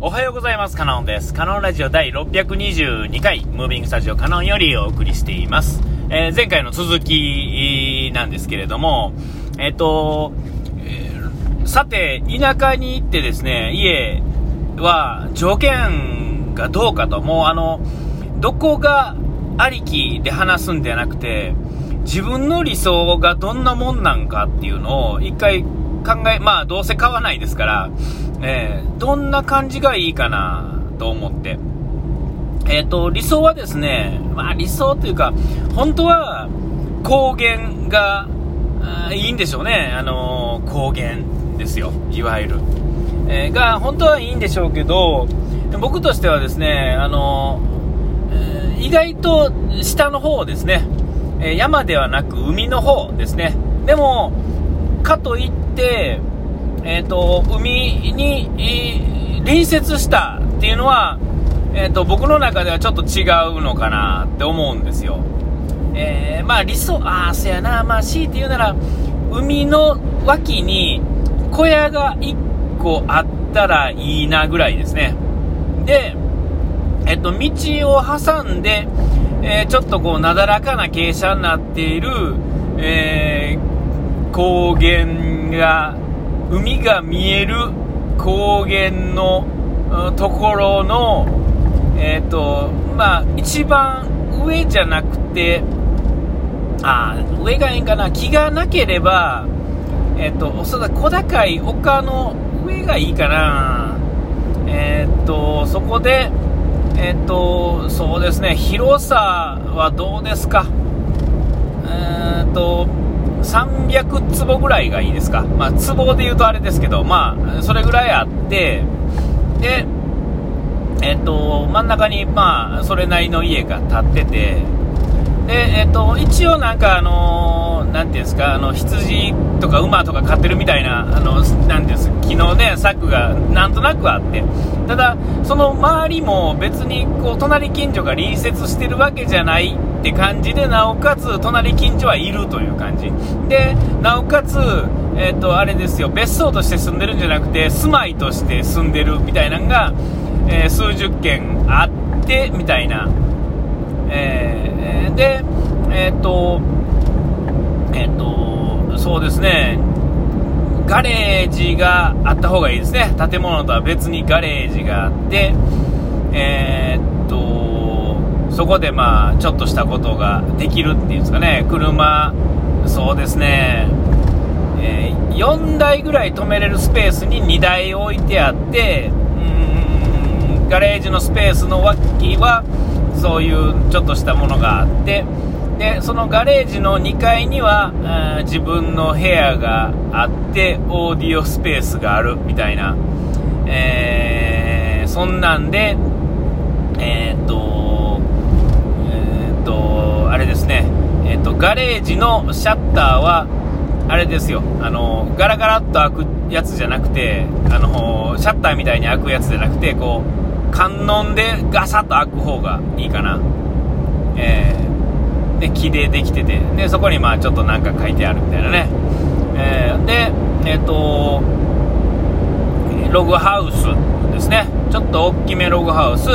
おはようございます。カノンです。カノンラジオ第622回、ムービングスタジオカノンよりお送りしています。えー、前回の続きなんですけれども、えっ、と、えー、さて、田舎に行ってですね、家は条件がどうかと、もうあの、どこがありきで話すんではなくて、自分の理想がどんなもんなんかっていうのを一回考え、まあどうせ買わないですから、えー、どんな感じがいいかなと思って。えっ、ー、と、理想はですね、まあ理想というか、本当は高原がいいんでしょうね。あのー、高原ですよ。いわゆる。えー、が、本当はいいんでしょうけど、僕としてはですね、あのー、意外と下の方ですね、え山ではなく海の方ですね。でも、かといって、えっ、ー、と、海に、隣接したっていうのは、え、ー、と、僕の中ではちょっと違うのかなって思うんですよ。えー、まあ理想、ああ、そうやな、まあ強いて言うなら、海の脇に小屋が1個あったらいいなぐらいですね。で、えっと、道を挟んで、えー、ちょっとこう、なだらかな傾斜になっている、えー、高原が海が見える高原のところの、えっ、ー、と、まあ、一番上じゃなくて、あ上がいいんかな、木がなければ、えっ、ー、と、おそらく小高い丘の上がいいかな。えっ、ー、と、そこで、えっ、と、そうですね、広さはどうですか?えっと、300坪ぐらいがいいですか、まあ、坪で言うとあれですけど、まあ、それぐらいあって、で、えっと、真ん中に、まあ、それなりの家が建ってて、で、えっと、一応なんか、あのー、なんていうんですか、あの、羊とか馬とか飼ってるみたいな、あの、なんです、昨日ね、柵がなんとなくあって、ただ、その周りも別に、こう、隣近所が隣接してるわけじゃないって感じで、なおかつ、隣近所はいるという感じ。で、なおかつ、えっと、あれですよ、別荘として住んでるんじゃなくて、住まいとして住んでるみたいなのが、えー、数十軒あって、みたいな、えー、で、えっ、と、えっ、と、そうですね、ガレージがあった方がいいですね。建物とは別にガレージがあって、えー、っと、そこでまあ、ちょっとしたことができるっていうんですかね、車、そうですね、えー、4台ぐらい止めれるスペースに2台置いてあって、うん、ガレージのスペースの脇は、そういうちょっとしたものがあってでそのガレージの2階には自分の部屋があってオーディオスペースがあるみたいな、えー、そんなんでえー、っとえー、っとあれですね。えっとガレージのシャッターはあれですよ。あのガラガラっと開くやつじゃなくてあのシャッターみたいに開くやつじゃなくてこう観音でガサッと開く方がいいかな。えー、で、木でできてて、で、そこにまあちょっとなんか書いてあるみたいなね。えー、で、えっ、ー、と、ログハウスですね。ちょっと大きめログハウス。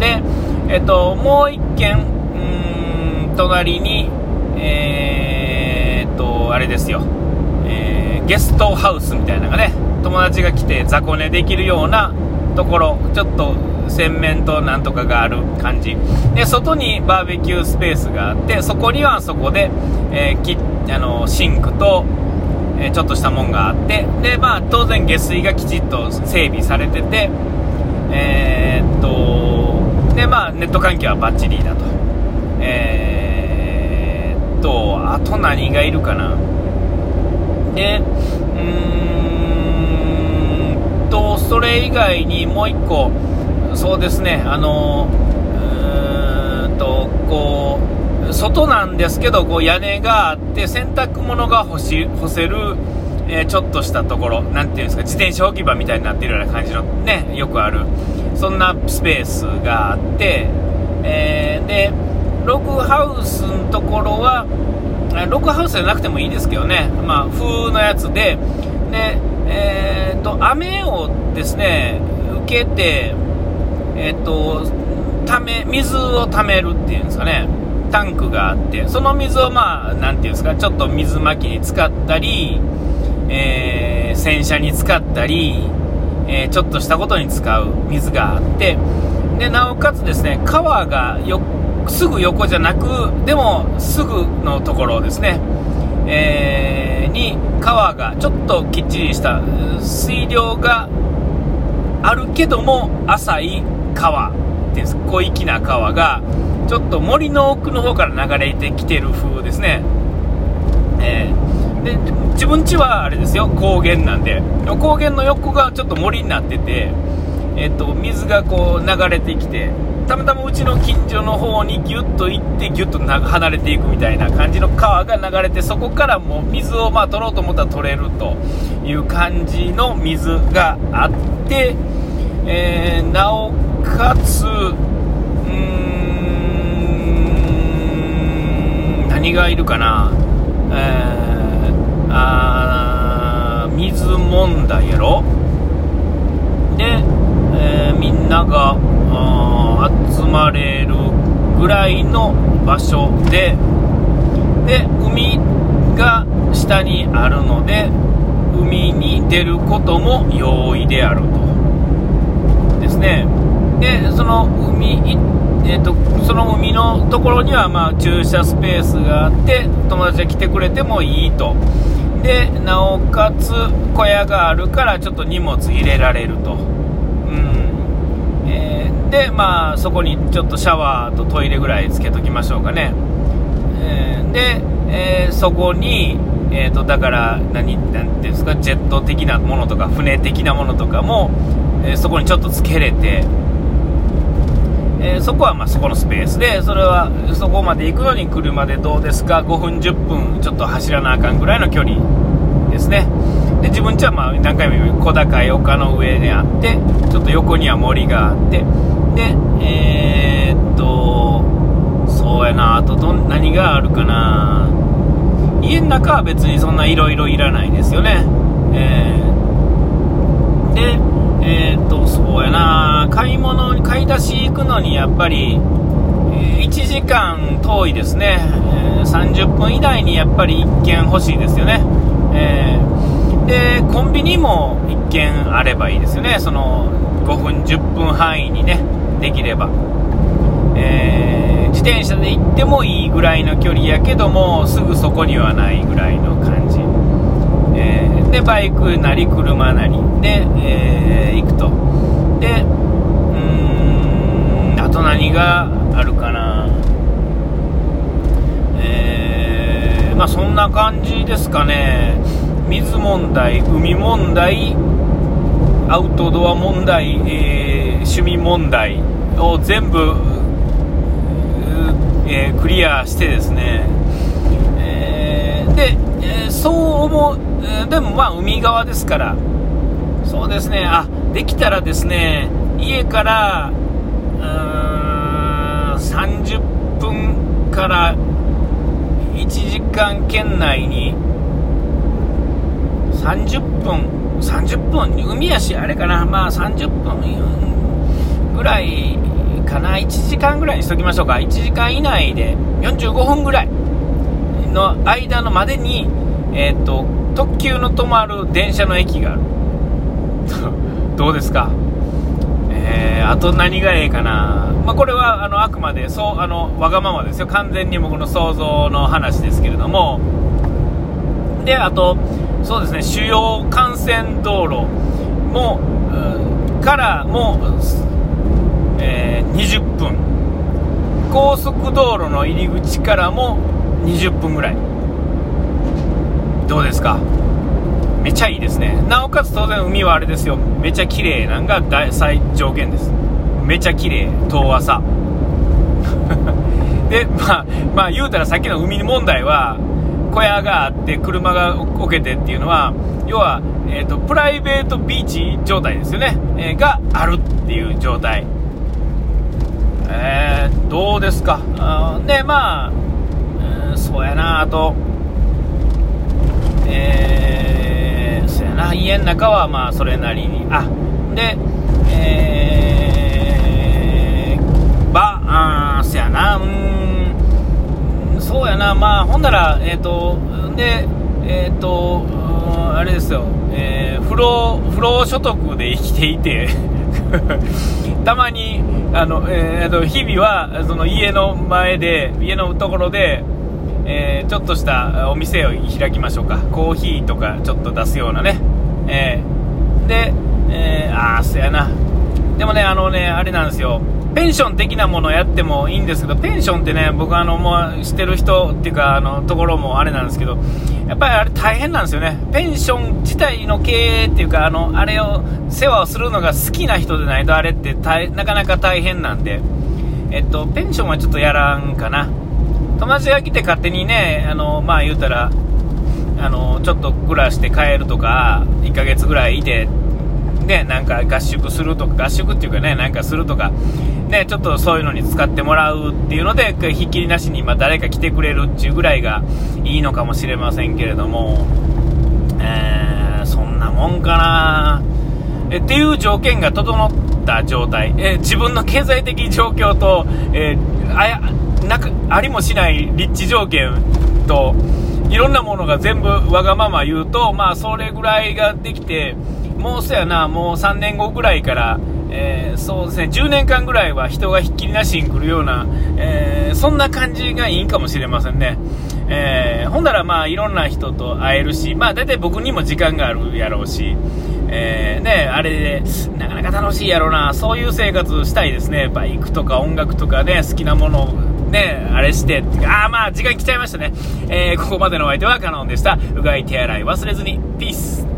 で、えっ、ー、と、もう一軒、うん、隣に、えー、っと、あれですよ。えー、ゲストハウスみたいなのがね、友達が来て雑魚寝できるようなところ、ちょっと洗面となんとかがある感じ。で外にバーベキュースペースがあってそこにはそこで、えー、きあのシンクと、えー、ちょっとしたもんがあってで、まあ、当然下水がきちっと整備されててえー、っとでまあネット環境はバッチリだと。えー、っとあと何がいるかな。でうーんとそれ以外にもう1個そうですね、あのー、とこう外なんですけどこう屋根があって洗濯物が干し干せる、えー、ちょっとしたところ、なんていうんですか自転車置き場みたいになっているような感じの、ね、よくあるそんなスペースがあって、えー、でログハウスのところはログハウスじゃなくてもいいですけどね、まあ、風のやつでで、えーと雨をですね受けて、えっと、ため、水を貯めるっていうんですかね。タンクがあって、その水をまあ、なんていうんですか、ちょっと水まきに使ったり、えー、洗車に使ったり、えー、ちょっとしたことに使う水があって、で、なおかつですね、川がよ、すぐ横じゃなく、でもすぐのところですね、えー、に川がちょっときっちりした水量があるけども浅い川です。小粋な川がちょっと森の奥の方から流れてきてる風ですね、えー、で自分家はあれですよ。高原なんで。高原の横がちょっと森になってて、えーと、水がこう流れてきてたまたまうちの近所の方にギュッと行ってギュッと離れていくみたいな感じの川が流れてそこからもう水をまあ取ろうと思ったら取れるという感じの水があって、えー、なおかつうん何がいるかな、えー、あ水問題やろ。で、えー、みんなが集まれるぐらいの場所でで海が下にあるので海に出ることも容易であると。ですね。でその海、えーと、その海のところにはまあ駐車スペースがあって友達が来てくれてもいいと。でなおかつ小屋があるからちょっと荷物入れられると。うん。で、まあ、そこにちょっとシャワーとトイレぐらいつけときましょうかね。えー、で、えー、そこに、えーと、だから何、なていうんですか、ジェット的なものとか、船的なものとかも、え、そこにちょっとつけれて、えそこはまそこのスペースで、それはそこまで行くのに車でどうですか、5分、10分、ちょっと走らなあかんぐらいの距離ですね。で自分家はまあ何回も言う小高い丘の上にあってちょっと横には森があってで、えー、っと、そうやな、あとど、何があるかな。家の中は別にそんないろいろいらないですよね。えー、で、えー、っと、そうやな、買い物に、買い出し行くのにやっぱり、1時間遠いですね、え、30分以内にやっぱり1軒欲しいですよね、えー、でコンビニも1軒あればいいですよね、その5分、10分範囲にね、できれば、えー、自転車で行ってもいいぐらいの距離やけどもすぐそこにはないぐらいの感じ、えー、でバイクなり車なりで、え、行くと。でと何があるかな。えー、まあそんな感じですかね。水問題海問題アウトドア問題、えー、趣味問題を全部、えー、クリアしてですね、えー、で、え、そう思う、でもまあ海側ですから、そうですね、あ、できたらですね、家から、うーん、30分から1時間圏内に、30分、30分、海やし、あれかな、まあ30分、ぐらいかな、1時間ぐらいにしときましょうか、1時間以内で45分ぐらいの間のまでに、えー、と特急の止まる電車の駅がある、どうですか、えー、あと何がええかな、まあ、これはあのあくまでそうあのわがままですよ、完全に僕の想像の話ですけれども、であと、そうですね主要幹線道路もからもえー、20分。高速道路の入り口からも20分ぐらい。どうですか？めちゃいいですね。なおかつ当然海はあれですよ。めちゃ綺麗なんが最条件です。めちゃ綺麗。遠浅。でまあまあ言うたらさっきの海問題は小屋があって車が置けてっていうのは要は、えーと、プライベートビーチ状態ですよね、えー、があるっていう状態。えー、どうですか？で、まあ、うん、そうやな、あと、えー、そうやな、家の中はまあ、それなりに、あ、で、えあそやな、うん、そうやな、まあ、ほんなら、えっ、ー、と、で、えっ、ー、と、あれですよ、えー、不労、不労所得で生きていて たまに、あの、えー、と日々は、その家の前で、家のところで、えー、ちょっとしたお店を開きましょうか。コーヒーとかちょっと出すようなね。えー、で、えー、あー、そやな。でもね、あのね、あれなんですよ。ペンション的なものやってもいいんですけど、ペンションってね、僕あの、もう、してる人っていうか、あの、ところもあれなんですけど、やっぱりあれ大変なんですよね。ペンション自体の経営っていうか、あの、あれを、世話をするのが好きな人でないと、あれってなかなか大変なんで、えっと、ペンションはちょっとやらんかな。友達が来て勝手にね、あの、まあ言うたら、あの、ちょっと暮らして帰るとか、1ヶ月ぐらいいて、ね、なんか合宿するとか、合宿っていうかね、なんかするとか、ね、ちょっとそういうのに使ってもらうっていうので、ひっきりなしに今誰か来てくれるっていうぐらいがいいのかもしれませんけれども、えー、そんなもんかな。えっていう条件が整った状態、え自分の経済的状況と、え、あやなくありもしない立地条件と、いろんなものが全部わがまま言うと、まあ、それぐらいができて、もうそやな、もう3年後ぐらいから、えー、そうですね、10年間ぐらいは人がひっきりなしに来るような、えー、そんな感じがいいかもしれませんね。えー、ほんならまあいろんな人と会えるし、まあ大体僕にも時間があるやろうし、えー、ね、あれで、なかなか楽しいやろうな、そういう生活したいですね。バイクとか音楽とかね、好きなものをね、あれして、ああまあ時間来ちゃいましたね。えー、ここまでのお相手はカノンでした。うがい手洗い忘れずに、ピース。